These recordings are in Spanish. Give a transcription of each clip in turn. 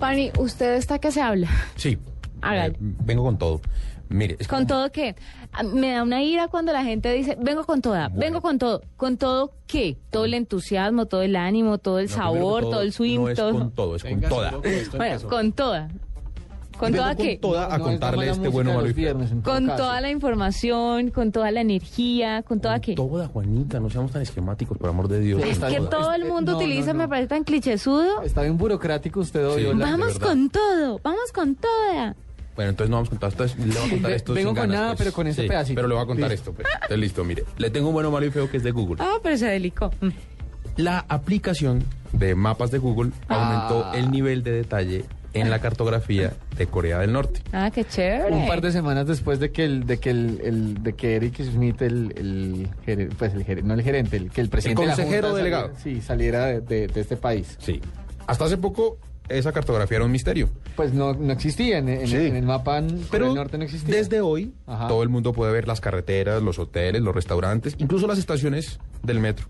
Pani, ¿usted está que se habla? Sí. Eh, vengo con todo. Mire, es ¿Con todo qué? Ah, Me da una ira cuando la gente dice, vengo con toda, Bueno. vengo con todo. ¿Con todo qué? Todo el entusiasmo, todo el ánimo, todo el No, sabor, todo, el swing, No es todo. con todo, es con toda. Bueno, con toda. ¿Con Vengo toda con qué? toda a No, contarle este bueno, malo y viernes, Con caso. toda la información, con toda la energía, con toda qué. Toda, Juanita, no seamos tan esquemáticos, por amor de Dios. Sí, Es que todo el mundo no, utiliza, no, me no. parece tan clichésudo. Está bien burocrático usted hoy. Sí. hola. Vamos con todo, vamos con toda. Bueno, entonces no vamos con todo esto. Le voy a contar esto vengo sin con ganas, nada, pues. pero con ese Sí, pedacito. Pero le voy a contar Listo. esto. Pues. Entonces, listo, mire. Le tengo un bueno, malo y feo que es de Google. Ah, pero se delicó. La aplicación de mapas de Google aumentó Ah. el nivel de detalle en la cartografía de Corea del Norte. Ah, qué chévere. Un par de semanas después de que el, de que el, el- de que Eric Smith, el, el pues el no el gerente, el, que el presidente de la consejero Junta delegado. saliera- sí, saliera de, de- de este país. Sí. Hasta hace poco, esa cartografía era un misterio. Pues no, no existía en, en- Sí. en el mapa en Pero el norte no existía. desde hoy, Ajá. todo el mundo puede ver las carreteras, los hoteles, los restaurantes, incluso las estaciones del metro.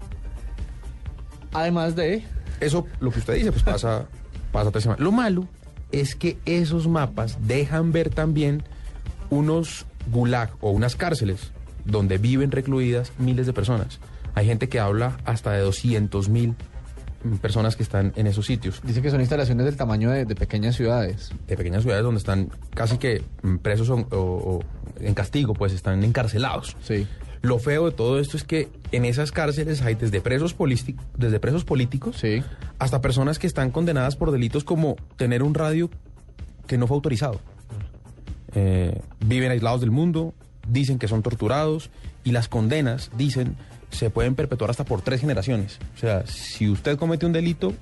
Además de Eso, lo que usted dice, pues pasa, pasa tres semanas. Lo malo es que esos mapas dejan ver también unos gulag o unas cárceles donde viven recluidas miles de personas. Hay gente que habla hasta de 200 mil personas que están en esos sitios. dice que son instalaciones del tamaño de, de pequeñas ciudades. De pequeñas ciudades donde están casi que mm, presos o, en castigo, pues están encarcelados. Sí. Lo feo de todo esto es que en esas cárceles hay desde presos, desde presos políticos Sí. Hasta personas que están condenadas por delitos como tener un radio que no fue autorizado. Eh, viven aislados del mundo, dicen que son torturados y las condenas, dicen, se pueden perpetuar hasta por tres generaciones. O sea, si usted comete un delito,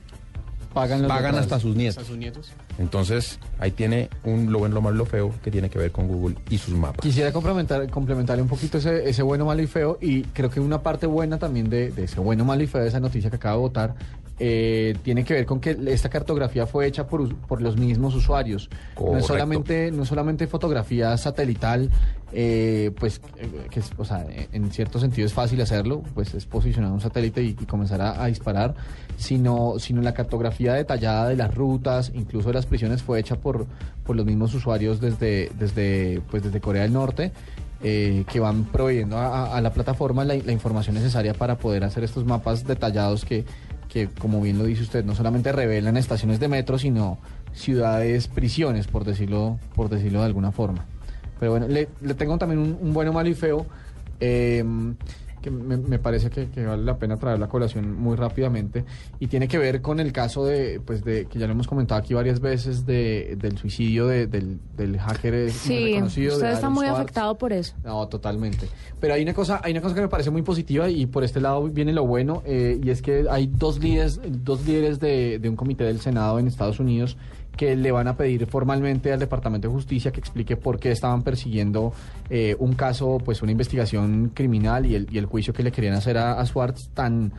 Pagan, pagan hasta sus nietos. Hasta sus nietos. Entonces, ahí tiene un lo bueno, lo malo, lo feo que tiene que ver con Google y sus mapas. Quisiera complementar, complementarle un poquito ese, ese bueno, malo y feo. Y creo que una parte buena también de, de ese bueno, malo y feo de esa noticia que acaba de votar eh, tiene que ver con que esta cartografía fue hecha por, por los mismos usuarios. No es solamente, no es solamente fotografía satelital, eh, pues eh, que es, o sea, eh, en cierto sentido es fácil hacerlo, pues es posicionar un satélite y, y comenzar a, a disparar, sino, sino la cartografía detallada de las rutas, incluso de las prisiones, fue hecha por, por los mismos usuarios desde, desde, pues desde Corea del Norte. eh, que van proveyendo a, a- a la plataforma la, la información necesaria para poder hacer estos mapas detallados que, que, como bien lo dice usted, no solamente revelan estaciones de metro, sino ciudades, prisiones, por decirlo, por decirlo de alguna forma. Pero bueno, le, tengo también un, un bueno, malo y feo, eh, que me, me parece que, que vale la pena traer la colación muy rápidamente, y tiene que ver con el caso de, pues de, que ya lo hemos comentado aquí varias veces, de, del suicidio de- del, del hacker Sí, reconocido. usted de está Aaron muy afectado por eso. No, totalmente. Pero hay una cosa, hay una cosa que me parece muy positiva y por este lado viene lo bueno eh, y es que hay dos líderes, dos líderes de, de un comité del Senado en Estados Unidos que le van a pedir formalmente al Departamento de Justicia que explique por qué estaban persiguiendo eh, un caso, pues una investigación criminal y el, y el juicio que le querían hacer a, a Schwartz tan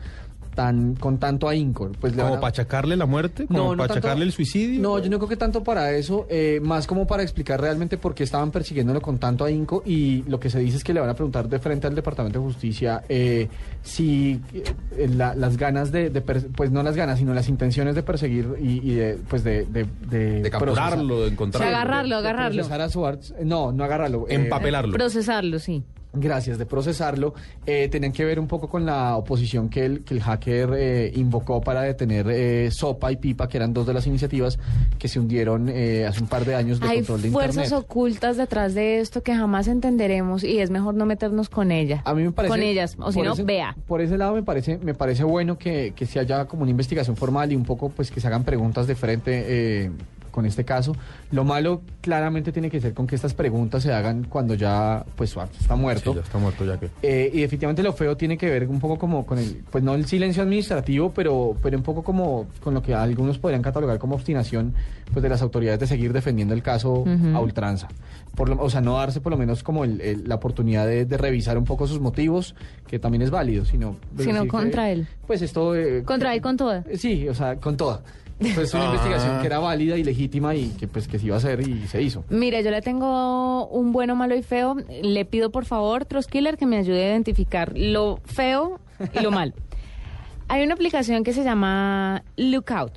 tan con tanto ahínco. Pues ¿Como a- para achacarle la muerte? ¿Como no, no para tanto- achacarle el suicidio? No, yo no creo que tanto para eso, eh, más como para explicar realmente por qué estaban persiguiéndolo con tanto ahínco y lo que se dice es que le van a preguntar de frente al Departamento de Justicia eh, si eh, la- las ganas de, de per- pues no las ganas, sino las intenciones de perseguir y, y de, pues de... De, de De procesar- capturarlo, de Sí, encontrarlo. agarrarlo, de agarrarlo. procesar a Schwartz. No, no agarrarlo. eh, Empapelarlo. Procesarlo, sí. Gracias, de procesarlo. Eh, tenían que ver un poco con la oposición que el, que el hacker eh, invocó para detener eh, Sopa y Pipa, que eran dos de las iniciativas que se hundieron eh, hace un par de años de Hay control de fuerzas Internet. ocultas detrás de esto que jamás entenderemos y es mejor no meternos con ella. A mí me parece Con ellas, o si no, ese- vea. Por ese lado me parece me parece bueno que, que se haya como una investigación formal y un poco pues que se hagan preguntas de frente eh, con este caso. Lo malo claramente tiene que ser con que estas preguntas se hagan cuando ya pues está muerto. Sí, ya está muerto ya que... Eh, y definitivamente lo feo tiene que ver un poco como con el, pues no el silencio administrativo, pero, pero un poco como con lo que algunos podrían catalogar como obstinación pues de las autoridades de seguir defendiendo el caso Ujú. a ultranza. Por lo, o sea, no darse por lo menos como el- el- la oportunidad de, de revisar un poco sus motivos, que también es válido, sino... Sino decir que, contra él. Pues esto... eh, Contra él con toda. Sí, o sea, con toda. Pues una Ah. investigación que era válida y legítima y que pues que se iba a hacer y se hizo. Mire, yo le tengo un bueno, malo y feo. Le pido por favor, Troskiller, que me ayude a identificar lo feo y lo malo. Hay una aplicación que se llama Lookout.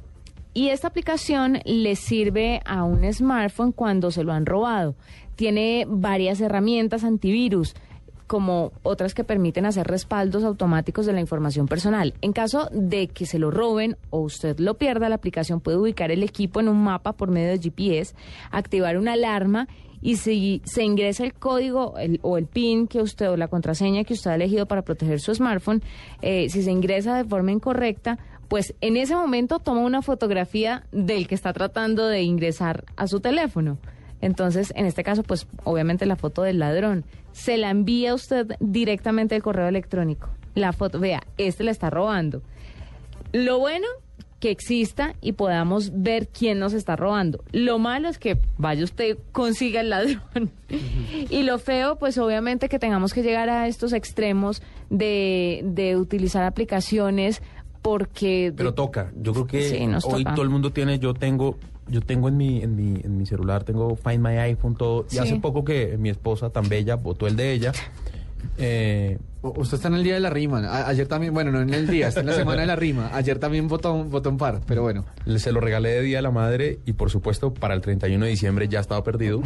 y esta aplicación le sirve a un smartphone cuando se lo han robado. Tiene varias herramientas antivirus como otras que permiten hacer respaldos automáticos de la información personal. En caso de que se lo roben o usted lo pierda, la aplicación puede ubicar el equipo en un mapa por medio de GPS, activar una alarma y si se ingresa el código o el PIN que usted o la contraseña que usted ha elegido para proteger su smartphone, eh, si se ingresa de forma incorrecta, pues en ese momento toma una fotografía del que está tratando de ingresar a su teléfono. Entonces, en este caso, pues obviamente la foto del ladrón se la envía usted directamente al correo electrónico. La foto, vea, este le está robando. Lo bueno que exista y podamos ver quién nos está robando. Lo malo es que vaya usted, consiga el ladrón. y lo feo, pues obviamente que tengamos que llegar a estos extremos de, de utilizar aplicaciones porque... Pero toca, yo creo que hoy todo el mundo tiene, yo tengo yo tengo en mi, en mi, en mi celular, tengo Find My iPhone, todo. Y hace poco que mi esposa tan bella votó el de ella. Eh, Usted está en el día de la rima. ayer también, bueno, no en el día, está en la semana de la rima. Ayer también votó, votó un par, pero bueno. Se lo regalé de Día de la Madre y por supuesto para el 31 de diciembre ya estaba perdido.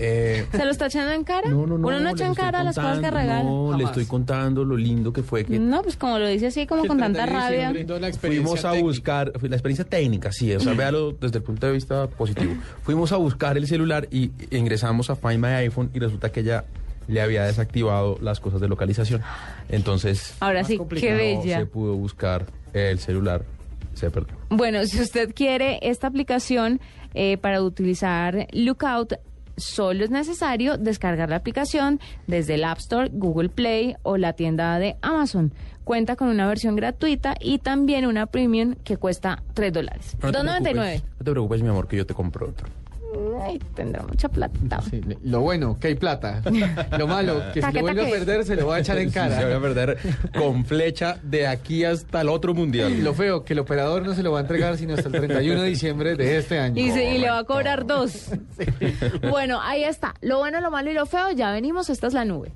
Eh, ¿Se lo está echando en cara? No, no, no. Uno no echa en cara las cosas que regala. No, le estoy contando lo lindo que fue. Que no, pues como lo dice así, como con tanta rabia. Fuimos a buscar, la experiencia técnica, sí, o sea, véalo desde el punto de vista positivo. Fuimos a buscar el celular y ingresamos a Find My iPhone y resulta que ella le había desactivado las cosas de localización. Entonces, ahora sí, qué bella. Se pudo buscar el celular, se perdió. Bueno, si usted quiere esta aplicación eh, para utilizar Lookout, solo es necesario descargar la aplicación desde el App Store, Google Play o la tienda de Amazon. Cuenta con una versión gratuita y también una premium que cuesta 3 dólares. No 2.99. No te preocupes, mi amor, que yo te compro otro. Ay, tendrá mucha plata. lo bueno, que hay plata. Lo malo, que si lo vuelve a perder, se lo va a echar en cara. se va a perder con flecha de aquí hasta el otro mundial. Lo feo, que el operador no se lo va a entregar sino hasta el 31 de diciembre de este año. Y, y le va a cobrar dos. Bueno, ahí está. Lo bueno, lo malo y lo feo, ya venimos. Esta es la nube.